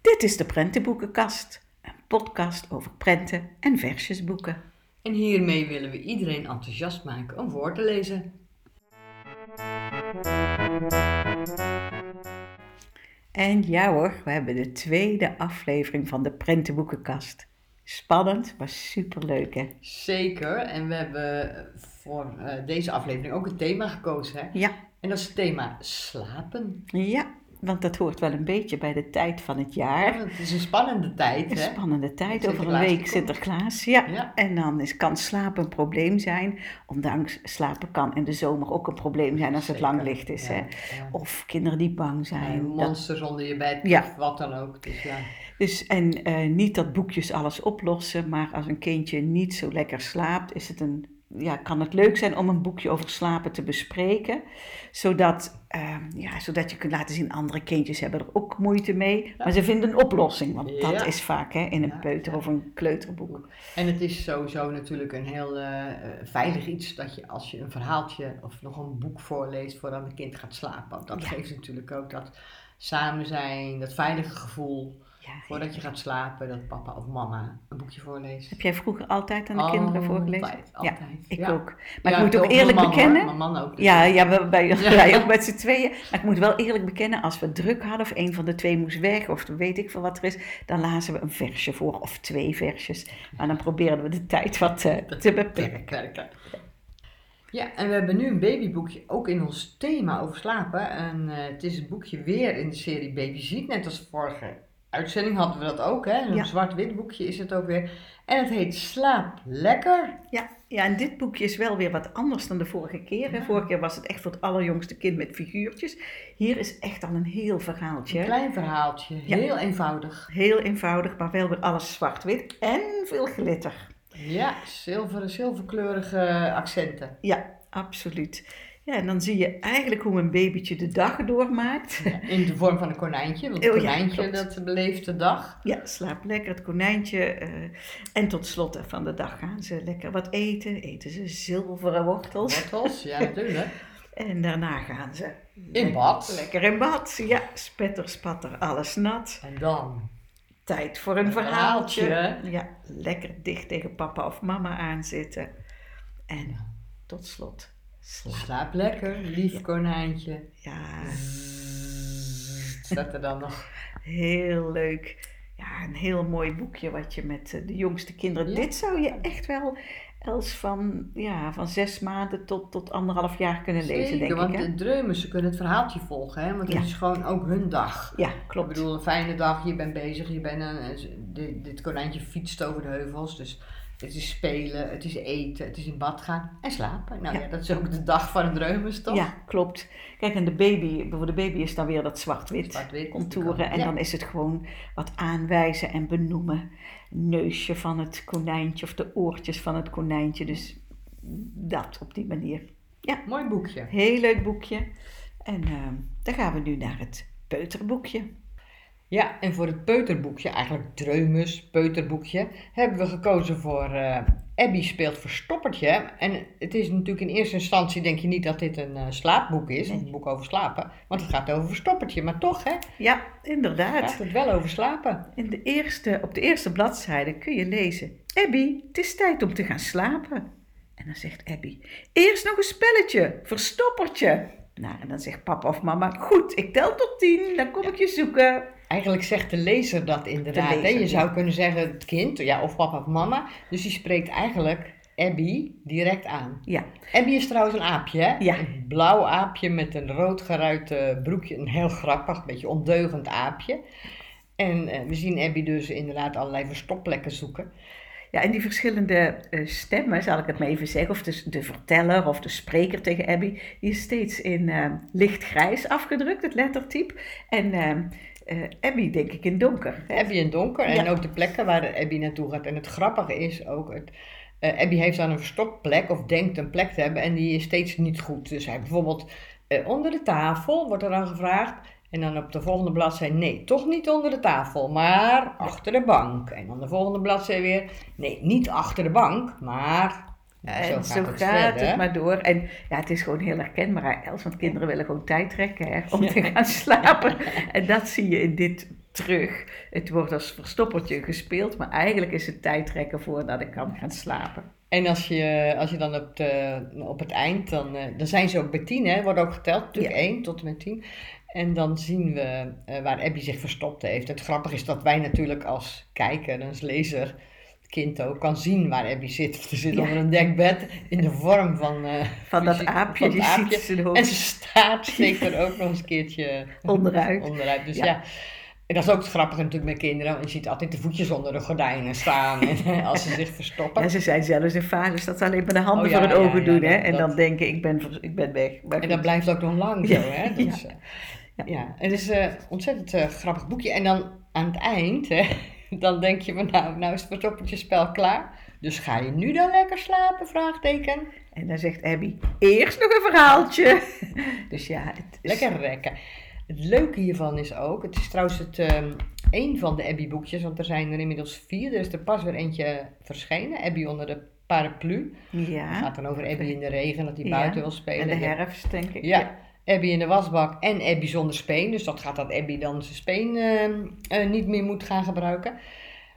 Dit is de Prentenboekenkast, een podcast over prenten en versjesboeken. En hiermee willen we iedereen enthousiast maken om voor te lezen. En ja hoor, we hebben de tweede aflevering van de Prentenboekenkast. Spannend, maar superleuk hè? Zeker, en we hebben voor eh, deze aflevering ook een thema gekozen. Hè? Ja, En dat is het thema slapen. ja, want dat hoort wel een beetje bij de tijd van het jaar. Ja, het is een spannende tijd. Een Hè? spannende tijd, over een week. Sinterklaas. Ja. Ja. En dan is, kan slapen een probleem zijn. Ondanks slapen kan in de zomer ook een probleem zijn als het lang licht is. ja, Hè? Of kinderen die bang zijn. Dat- monsters onder je bed Ja. of wat dan ook. Dus ja, dus, en eh, niet dat boekjes alles oplossen, maar als een kindje niet zo lekker slaapt, is het een, ja, kan het leuk zijn om een boekje over slapen te bespreken. Zodat, eh, ja, zodat je kunt laten zien, andere kindjes hebben er ook moeite mee. Maar ze vinden een oplossing, want dat is vaak hè, in een Ja, peuter of een kleuterboek. En het is sowieso natuurlijk een heel eh, veilig iets dat je als je een verhaaltje of nog een boek voorleest voordat een kind gaat slapen. Want dat geeft natuurlijk ook dat samen zijn, dat veilige gevoel. Ja, Voordat je gaat slapen, dat papa of mama een boekje voorleest. Heb jij vroeger altijd aan de kinderen voorgelezen? Altijd, altijd. Ja, ik Ja. ook. Maar Ja, ik moet ook eerlijk man, bekennen. Mijn man ook. dus Ja, ja, Ja. wij ook met z'n tweeën. Maar ik moet wel eerlijk bekennen, als we druk hadden of een van de twee moest weg of weet ik veel wat er is, dan lazen we een versje voor of twee versjes. Maar dan probeerden we de tijd wat eh, te beperken. Ja, en we hebben nu een babyboekje ook in ons thema over slapen. En eh, het is een boekje weer in de serie Baby Ziet. Net als vorige uitzending hadden we dat ook. Hè? Een Ja. zwart-wit boekje is het ook weer. En het heet Slaap Lekker. Ja, ja, en dit boekje is wel weer wat anders dan de vorige keer. hè. Ja. Vorige keer was het echt voor het allerjongste kind met figuurtjes. Hier is echt al een heel verhaaltje. Een klein verhaaltje, Ja. heel eenvoudig. Heel eenvoudig, maar wel weer alles zwart-wit en veel glitter. Ja, zilver, zilverkleurige accenten. Ja, absoluut. Ja, en dan zie je eigenlijk hoe een babytje de dag doormaakt. In de vorm van een konijntje, want het Oh konijntje dat beleeft de dag. Ja, slaap lekker, het konijntje. eh, en tot slot van de dag gaan ze lekker wat eten. Eten ze zilveren wortels. Wortels, ja natuurlijk. En daarna gaan ze In bad. lekker in bad. Ja, spetter, spatter, alles nat. En dan Tijd voor een Een verhaaltje. verhaaltje. Ja, lekker dicht tegen papa of mama aanzitten. En tot slot slaap. slaap lekker, lief konijntje. Ja, Staat er dan nog. heel leuk. Ja, een heel mooi boekje wat je met eh, de jongste kinderen... Ja. Dit zou je echt wel Els van, ja, van zes maanden tot, tot anderhalf jaar kunnen lezen, Zeker, denk want ik. Hè? de dreumen, ze kunnen het verhaaltje volgen, hè? want het Ja. is gewoon ook hun dag. Ja, Ik klopt. bedoel, een fijne dag, je bent bezig, je bent een, dit, dit konijntje fietst over de heuvels, dus het is spelen, het is eten, het is in bad gaan en slapen. Nou ja, Ja. dat is ook de dag van een dreumes, toch? Ja, klopt. Kijk, en de baby, voor de baby is dan weer dat zwart-wit Zwart-wit, contouren. En ja. dan is het gewoon wat aanwijzen en benoemen. Neusje van het konijntje of de oortjes van het konijntje. Dus dat op die manier. Mooi boekje. Heel leuk boekje. En ehm, dan gaan we nu naar het peuterboekje. Ja, en voor het peuterboekje, eigenlijk dreumes, peuterboekje, hebben we gekozen voor eh, Abby speelt Verstoppertje. En het is natuurlijk in eerste instantie, denk je niet dat dit een eh, slaapboek is, een boek over slapen, want het gaat over Verstoppertje. Maar toch, hè, Ja, inderdaad. gaat het wel over slapen. In de eerste, op de eerste bladzijde kun je lezen: Abby, het is tijd om te gaan slapen. En dan zegt Abby: Eerst nog een spelletje, verstoppertje. Nou, en dan zegt papa of mama: Goed, ik tel tot tien, dan kom ik je zoeken. Eigenlijk zegt de lezer dat inderdaad. Hè? Je ja. zou kunnen zeggen het kind, ja, of papa of mama. Dus die spreekt eigenlijk Abby direct aan. Ja, Abby is trouwens een aapje, hè? Ja. Een blauw aapje met een rood geruit eh, broekje. Een heel grappig, een beetje ondeugend aapje. En eh, we zien Abby dus inderdaad allerlei verstopplekken zoeken. Ja, en die verschillende eh, stemmen, zal ik het maar even zeggen, of de, de verteller of de spreker tegen Abby, die is steeds in eh, lichtgrijs afgedrukt, het lettertype. En eh, Abby denk ik in donker. hè? Abby in donker en Ja. ook de plekken waar Abby naartoe gaat. En het grappige is ook, het, eh, Abby heeft dan een verstopplek of denkt een plek te hebben en die is steeds niet goed. Dus hij bijvoorbeeld eh, onder de tafel wordt er dan gevraagd. En dan op de volgende bladzijde, nee, toch niet onder de tafel, maar achter de bank. En dan de volgende bladzijde weer, nee, niet achter de bank, maar Nou, en zo gaat, het, maar door. En ja, het is gewoon heel herkenbaar, Els, want kinderen willen gewoon tijd trekken hè, om te gaan slapen. en dat zie je in dit terug. Het wordt als verstoppertje gespeeld, maar eigenlijk is het tijd trekken voordat ik kan gaan slapen. En als je, als je dan op, de, op het eind, dan, eh, dan zijn ze ook bij tien, hè, wordt ook geteld, natuurlijk ja. één tot en met tien. En dan zien we uh, waar Abby zich verstopt heeft. Het grappige is dat wij natuurlijk als kijker, als lezer, het kind ook, kan zien waar Abby zit. Ze zit onder een dekbed in de vorm van... Uh, van dat aapje, van die aapje. ziet hoofd. En ze staat steekt er ook nog eens een keertje onderuit. onderuit. Dus ja en dat is ook het grappige natuurlijk met kinderen, want je ziet altijd de voetjes onder de gordijnen staan en, als ze zich verstoppen. Ja, ze zijn zelfs in fases dat ze alleen maar de handen oh, voor hun ogen doen hè? en dan denken ik ben, ik ben weg. en dat blijft ook nog lang zo. Hè? Dus, ja. het is een ontzettend uh, grappig boekje. En dan aan het eind, hè, dan denk je van nou, nou is het verstoppertje spel klaar. Dus ga je nu dan lekker slapen? Vraagteken. En dan zegt Abby, eerst nog een verhaaltje. dus ja, het is... Lekker rekken. Het leuke hiervan is ook, het is trouwens het, um, een van de Abby-boekjes, want er zijn er inmiddels vier. Er is er pas weer eentje verschenen, Abby onder de paraplu. Ja. Het gaat dan over Abby in de regen, dat hij buiten wil spelen. En de herfst, denk ik. Ja. Abby in de wasbak en Abby zonder speen. Dus dat gaat dat Abby dan zijn speen uh, uh, niet meer moet gaan gebruiken.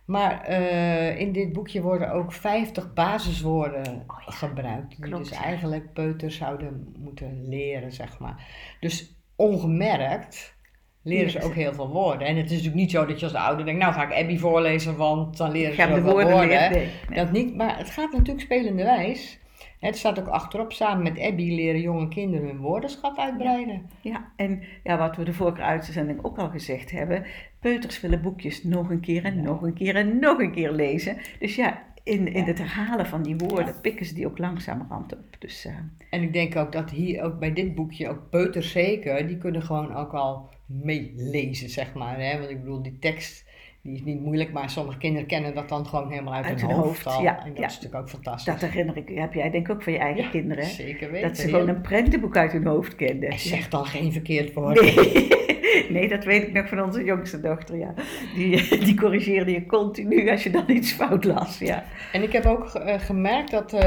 Maar uh, in dit boekje worden ook 50 basiswoorden oh ja, gebruikt. Die klopt, dus eigenlijk peuters zouden moeten leren, zeg maar. Dus ongemerkt leren ze ook heel veel woorden. En het is natuurlijk niet zo dat je als ouder denkt, nou ga ik Abby voorlezen, want dan leren ze wel woorden. woorden. Dat niet, maar het gaat natuurlijk spelende wijs. Het staat ook achterop, samen met Abby leren jonge kinderen hun woordenschat uitbreiden. Ja, en ja, wat we de vorige uitzending ook al gezegd hebben, peuters willen boekjes nog een keer en nog een keer en nog een keer lezen. Dus ja, in, in het herhalen van die woorden pikken ze die ook langzamerhand op. Dus, uh... En ik denk ook dat hier ook bij dit boekje, ook peuters zeker, die kunnen gewoon ook al meelezen, zeg maar. Hè? Want ik bedoel, die tekst die is niet moeilijk, maar sommige kinderen kennen dat dan gewoon helemaal uit, hun, hoofd. al. Ja, en dat is natuurlijk ook fantastisch. Dat herinner ik, heb jij denk ik ook van je eigen kinderen. Zeker weten. Dat ze gewoon een prentenboek uit hun hoofd kenden. En zegt dan geen verkeerd woord. Nee. Nee, dat weet ik nog van onze jongste dochter, ja. Die, die corrigeerde je continu als je dan iets fout las, ja. En ik heb ook uh, gemerkt dat uh,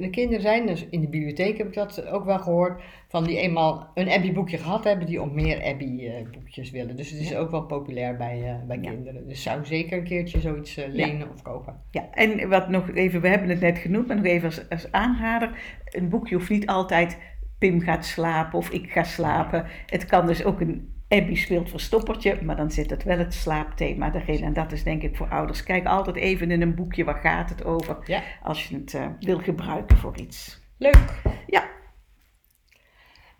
de kinderen zijn, dus in de bibliotheek heb ik dat ook wel gehoord, van die eenmaal een Abby-boekje gehad hebben, die om meer Abby-boekjes willen. Dus het is ook wel populair bij, uh, bij kinderen. Dus zou zeker een keertje zoiets lenen of kopen. Ja, en wat nog even, we hebben het net genoemd, maar nog even als, als aanrader, een boekje hoeft niet altijd Pim gaat slapen of ik ga slapen. Het kan dus ook een Abby speelt verstoppertje, maar dan zit het wel het slaapthema erin. En dat is denk ik voor ouders. Kijk altijd even in een boekje, waar gaat het over? Ja. Als je het uh, wil gebruiken voor iets. Leuk. Ja.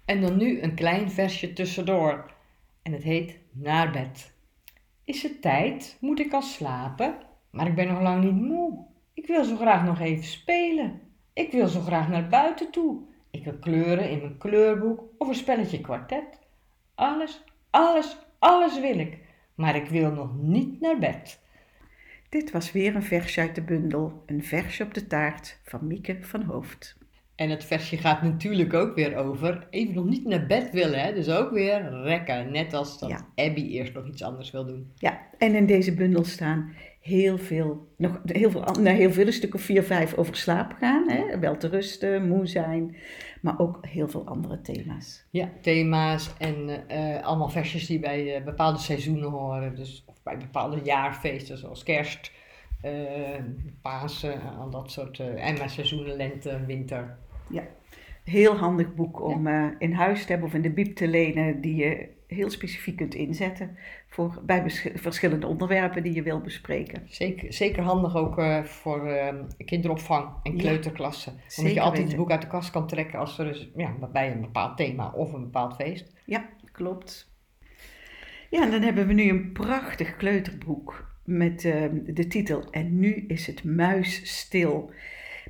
En dan nu een klein versje tussendoor. En het heet Naar bed. Is het tijd? Moet ik al slapen? Maar ik ben nog lang niet moe. Ik wil zo graag nog even spelen. Ik wil zo graag naar buiten toe. Ik wil kleuren in mijn kleurboek of een spelletje kwartet. Alles alles, alles wil ik, maar ik wil nog niet naar bed. Dit was weer een versje uit de bundel, een versje op de taart van Mieke van Hoofd. En het versje gaat natuurlijk ook weer over even nog niet naar bed willen, hè? dus ook weer rekken. Net als dat Abby eerst nog iets anders wil doen. Ja, en in deze bundel staan heel veel, nog heel veel, nou, heel veel, een stuk of vier, vijf over slaap gaan. Hè? Wel te rusten, moe zijn, maar ook heel veel andere thema's. Ja, thema's en uh, allemaal versjes die bij uh, bepaalde seizoenen horen. Dus of bij bepaalde jaarfeesten zoals kerst, uh, Pasen, al dat soort. en maar seizoenen, lente, winter. Ja, heel handig boek om in huis te hebben of in de bieb te lenen die je heel specifiek kunt inzetten voor, bij verschillende onderwerpen die je wil bespreken. Zeker, zeker handig ook uh, voor uh, kinderopvang en kleuterklassen. Ja, omdat je altijd het boek uit de kast kan trekken als er is, ja, bij een bepaald thema of een bepaald feest. Ja, klopt. Ja, en dan hebben we nu een prachtig kleuterboek met uh, de titel En nu is het muis stil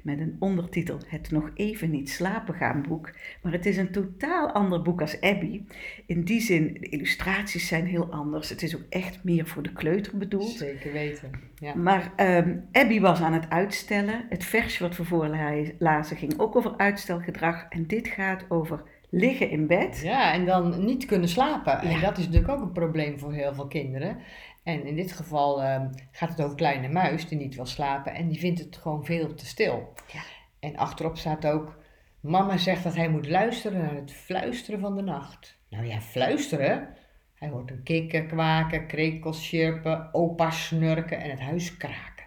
met een ondertitel Het nog even niet slapen gaan boek. Maar het is een totaal ander boek als Abby. In die zin, de illustraties zijn heel anders. Het is ook echt meer voor de kleuter bedoeld. Zeker weten, ja. Maar um, Abby was aan het uitstellen. Het versje wat we voorlazen ging ook over uitstelgedrag. En dit gaat over liggen in bed. Ja, en dan niet kunnen slapen. En dat is natuurlijk ook een probleem voor heel veel kinderen. En in dit geval ehm, gaat het over kleine muis die niet wil slapen en die vindt het gewoon veel te stil. Ja. En achterop staat ook, mama zegt dat hij moet luisteren naar het fluisteren van de nacht. Nou ja, fluisteren? Hij hoort een kikker kwaken, krekels chirpen, opa snurken en het huis kraken.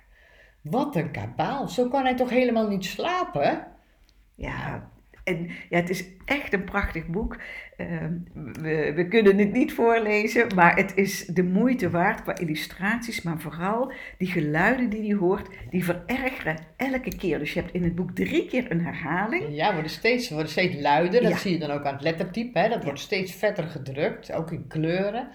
Wat een kabaal, zo kan hij toch helemaal niet slapen? Ja, en ja, het is echt een prachtig boek. Ehm, we, we kunnen het niet voorlezen, maar het is de moeite waard qua illustraties, maar vooral die geluiden die je hoort, die verergeren elke keer. Dus je hebt in het boek drie keer een herhaling. Ja, worden steeds, worden steeds luider. Dat Ja. zie je dan ook aan het lettertype. Hè? Dat Ja. wordt steeds vetter gedrukt, ook in kleuren.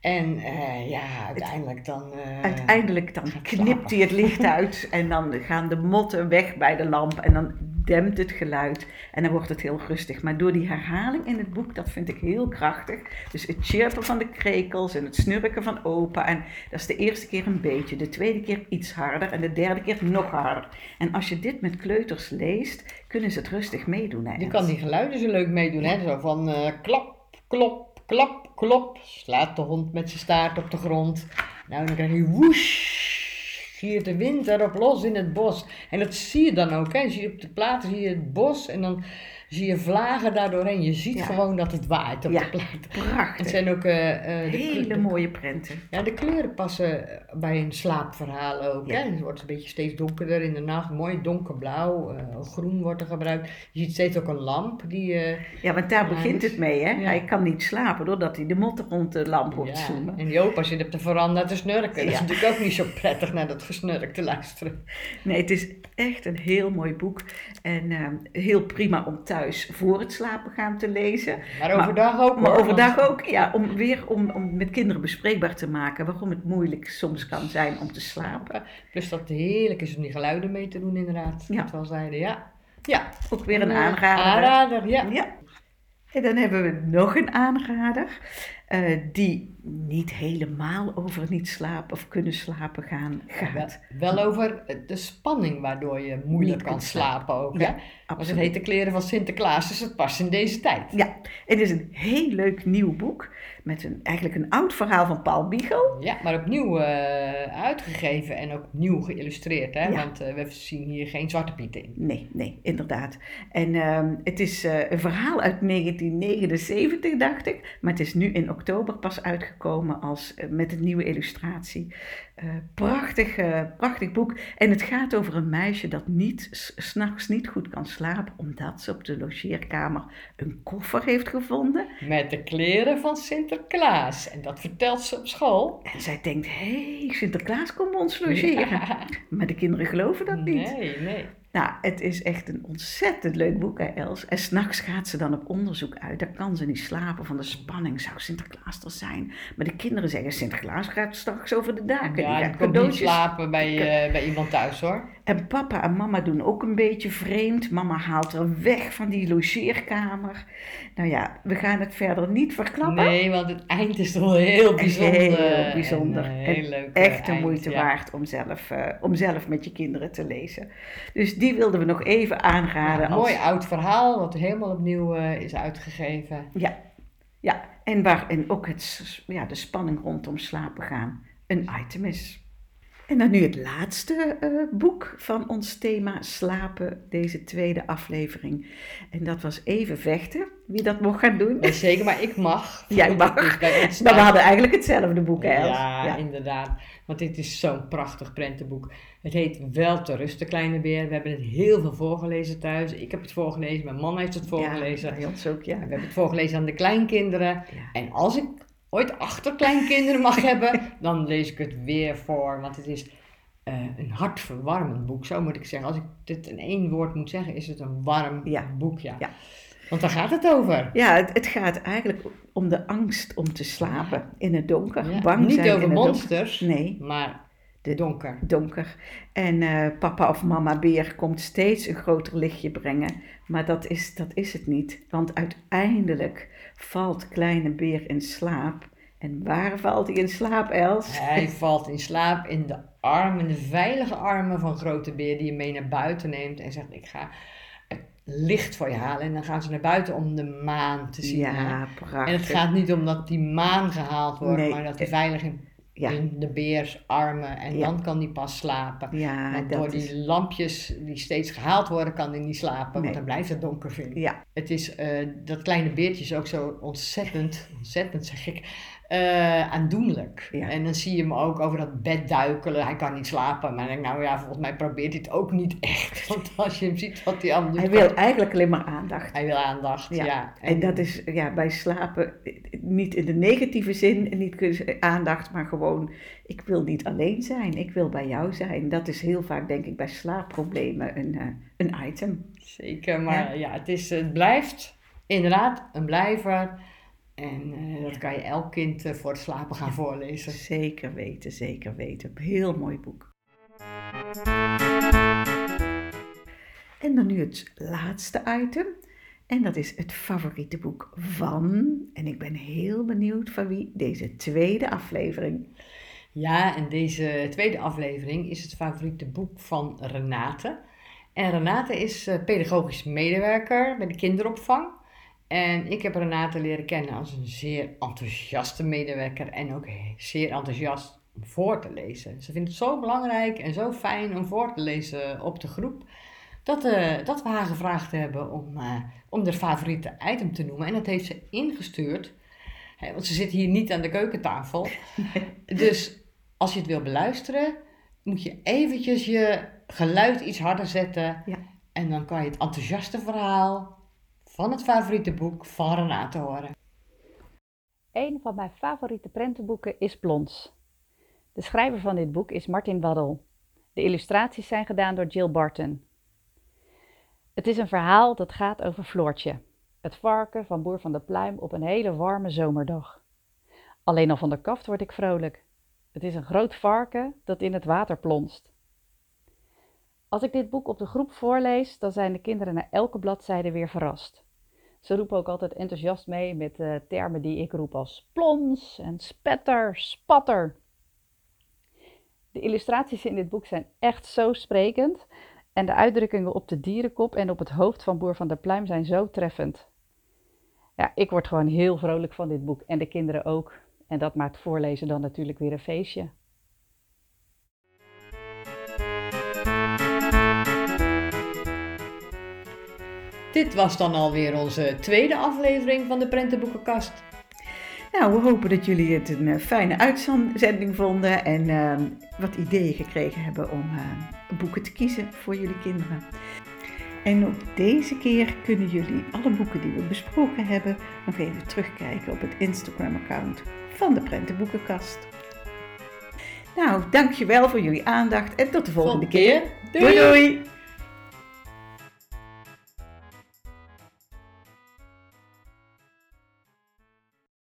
En eh, ja, uiteindelijk dan... eh, Uiteindelijk dan knipt hij het licht uit en dan gaan de motten weg bij de lamp en dan dempt het geluid en dan wordt het heel rustig. Maar door die herhaling in het boek, dat vind ik heel krachtig. Dus het chirpen van de krekels en het snurken van opa en dat is de eerste keer een beetje, de tweede keer iets harder en de derde keer nog harder. En als je dit met kleuters leest, kunnen ze het rustig meedoen. hè, Je kan die geluiden zo leuk meedoen, hè? Zo van eh, klap, klop, klap, klop. Slaat de hond met zijn staart op de grond. Nou, dan krijg je woesh. Giert de wind erop los in het bos. En dat zie je dan ook, hè? Zie je op de platen zie je het bos en dan zie je vlagen daardoorheen. Je ziet Ja. gewoon dat het waait op Ja. de. Het Prachtig. zijn ook eh, eh, de, Hele mooie prenten. ja, de kleuren passen bij een slaapverhaal ook. Ja. Hè? Het wordt een beetje steeds donkerder in de nacht. Mooi donkerblauw. eh, groen wordt er gebruikt. Je ziet steeds ook een lamp die... Ja, want daar begint het mee, hè? ja. Hij kan niet slapen doordat hij de motten rond de lamp hoort ja. zoemen. En die opa zit op de veranda te snurken. Dat is natuurlijk ook niet zo prettig naar dat gesnurk te luisteren. Nee, het is echt een heel mooi boek. En ehm, heel prima om thuis voor het slapen gaan te lezen. Maar overdag ook Maar overdag ook, ja, om weer om, om met kinderen bespreekbaar te maken waarom het moeilijk soms kan zijn om te slapen. Plus dat het heerlijk is om die geluiden mee te doen inderdaad. Ja. Wat we al zeiden, ja. Ja. Ook weer een Eh, aanrader. Aanrader, ja. Ja. En dan hebben we nog een aanrader. Eh, die niet helemaal over niet slapen of kunnen slapen gaan gaat. wel over de spanning waardoor je moeilijk Niet kan slapen. slapen ook. Ja, hè? Want het heet de kleren van Sinterklaas, dus het past in deze tijd. Ja, het is een heel leuk nieuw boek met een, eigenlijk een oud verhaal van Paul Biegel. Ja, maar opnieuw eh, uitgegeven en ook nieuw geïllustreerd. Hè? Ja. Want eh, we zien hier geen zwarte piet in. Nee, nee, inderdaad. En ehm, het is een verhaal uit 1979, dacht ik. Maar het is nu in oktober pas uitgekomen als, eh, met een nieuwe illustratie. Eh, prachtig, eh, prachtig boek. En het gaat over een meisje dat niet, s- s'nachts niet goed kan slapen... omdat ze op de logeerkamer een koffer heeft gevonden. Met de kleren van Sinterklaas. En dat vertelt ze op school. En zij denkt, hé, hey, Sinterklaas komt ons logeren. Maar de kinderen geloven dat niet. Nee, nee. Nou, het is echt een ontzettend leuk boek, hè, Els. En s'nachts gaat ze dan op onderzoek uit. Daar kan ze niet slapen van de spanning. Zou Sinterklaas er zijn? Maar de kinderen zeggen, Sinterklaas gaat straks over de daken. Die Ja, gaat ik kan niet cadeautjes... slapen bij, eh, bij iemand thuis hoor. En papa en mama doen ook een beetje vreemd. Mama haalt er weg van die logeerkamer. Nou ja, we gaan het verder niet verklappen. Nee, want het eind is toch wel heel bijzonder. Heel bijzonder. En, En heel leuk. Echt de eind, moeite ja. waard om zelf, eh, om zelf met je kinderen te lezen. Dus die wilden we nog even Ja, aanraden. een als- mooi oud verhaal, wat helemaal opnieuw eh, is uitgegeven. Ja, ja. en waarin ook het, ja, de spanning rondom slapen gaan een item is. En dan nu het laatste eh, boek van ons thema slapen, deze tweede aflevering. En dat was Even Vechten, wie dat mocht gaan doen. Ja, zeker, maar ik mag. Mag. Dus bij ons Maar we hadden eigenlijk hetzelfde boek, hè? Ja, inderdaad. Want dit is zo'n prachtig prentenboek. Het heet Wel te rusten, kleine beer. We hebben het heel veel voorgelezen thuis. Ik heb het voorgelezen, mijn man heeft het voorgelezen. Ja, bij ons ook, ja. We hebben het voorgelezen aan de kleinkinderen. Ja. En als ik ooit achterkleinkinderen mag hebben, dan lees ik het weer voor. Want het is eh, een hartverwarmend boek, zo moet ik zeggen. Als ik dit in één woord moet zeggen, is het een warm Ja. boek, ja. Ja. Want daar gaat het over. Ja, het, het gaat eigenlijk om de angst om te slapen in het donker. Bang Niet zijn over in het donker. monsters, Nee, maar De- donker. donker. En eh, papa of mama beer komt steeds een groter lichtje brengen. Maar dat is, dat is het niet. Want uiteindelijk valt kleine beer in slaap. En waar valt hij in slaap, Els? Hij valt in slaap in de armen, de veilige armen van grote beer die je mee naar buiten neemt en zegt ik ga het licht voor je halen. En dan gaan ze naar buiten om de maan te zien. Ja, En het prachtig. gaat niet om dat die maan gehaald wordt, Nee, maar dat die eh, veilig in Ja. in de beers armen en Ja. dan kan hij pas slapen. Ja, Want door die is... lampjes die steeds gehaald worden, kan hij niet slapen, Nee. want dan blijft het donker vinden. Ja, Het is, eh, dat kleine beertje is ook zo ontzettend, ontzettend zeg ik, eh, aandoenlijk. Ja. En dan zie je hem ook over dat bed duikelen. Hij kan niet slapen, maar ik denk, nou ja, volgens mij probeert hij het ook niet echt. Want als je hem ziet wat hij aan doet, hij wil eigenlijk alleen maar aandacht. hij wil aandacht. Ja. Ja, En dat is ja, bij slapen eh, niet in de negatieve zin, niet aandacht, maar gewoon, ik wil niet alleen zijn, ik wil bij jou zijn. Dat is heel vaak, denk ik, bij slaapproblemen een, eh, een item. Zeker, maar ja, het, is, het blijft inderdaad een blijver. En eh, dat kan je elk kind eh, voor het slapen gaan voorlezen. Zeker weten, zeker weten. Heel mooi boek. En dan nu het laatste item. En dat is het favoriete boek van. En ik ben heel benieuwd van wie deze tweede aflevering. Ja, en deze tweede aflevering is het favoriete boek van Renate. En Renate is eh, pedagogisch medewerker bij de kinderopvang. En ik heb Renate leren kennen als een zeer enthousiaste medewerker en ook zeer enthousiast om voor te lezen. Ze vindt het zo belangrijk en zo fijn om voor te lezen op de groep, dat, eh, dat we haar gevraagd hebben om, eh om haar favoriete item te noemen. En dat heeft ze ingestuurd, hè, want ze zit hier niet aan de keukentafel. Dus als je het wil beluisteren, moet je eventjes je geluid iets harder zetten. Ja. En dan kan je het enthousiaste verhaal van het favoriete boek van Renate horen. Een van mijn favoriete prentenboeken is Blons. De schrijver van dit boek is Martin Waddel. De illustraties zijn gedaan door Jill Barton. Het is een verhaal dat gaat over Floortje, het varken van Boer van de Pluim op een hele warme zomerdag. Alleen al van de kaft word ik vrolijk. Het is een groot varken dat in het water plonst. Als ik dit boek op de groep voorlees, dan zijn de kinderen na elke bladzijde weer verrast. Ze roepen ook altijd enthousiast mee met eh, termen die ik roep als plons en spetter, spatter. De illustraties in dit boek zijn echt zo sprekend en de uitdrukkingen op de dierenkop en op het hoofd van Boer van der Pluim zijn zo treffend. Ja, ik word gewoon heel vrolijk van dit boek en de kinderen ook. En dat maakt voorlezen dan natuurlijk weer een feestje. Dit was dan alweer onze tweede aflevering van de Prentenboekenkast. Nou, we hopen dat jullie het een eh, fijne uitzending vonden en eh, wat ideeën gekregen hebben om eh, boeken te kiezen voor jullie kinderen. En ook deze keer kunnen jullie alle boeken die we besproken hebben nog even terugkijken op het Instagram-account van de Prentenboekenkast. Nou, dankjewel voor jullie aandacht en tot de volgende keer. Doei! doei! doei.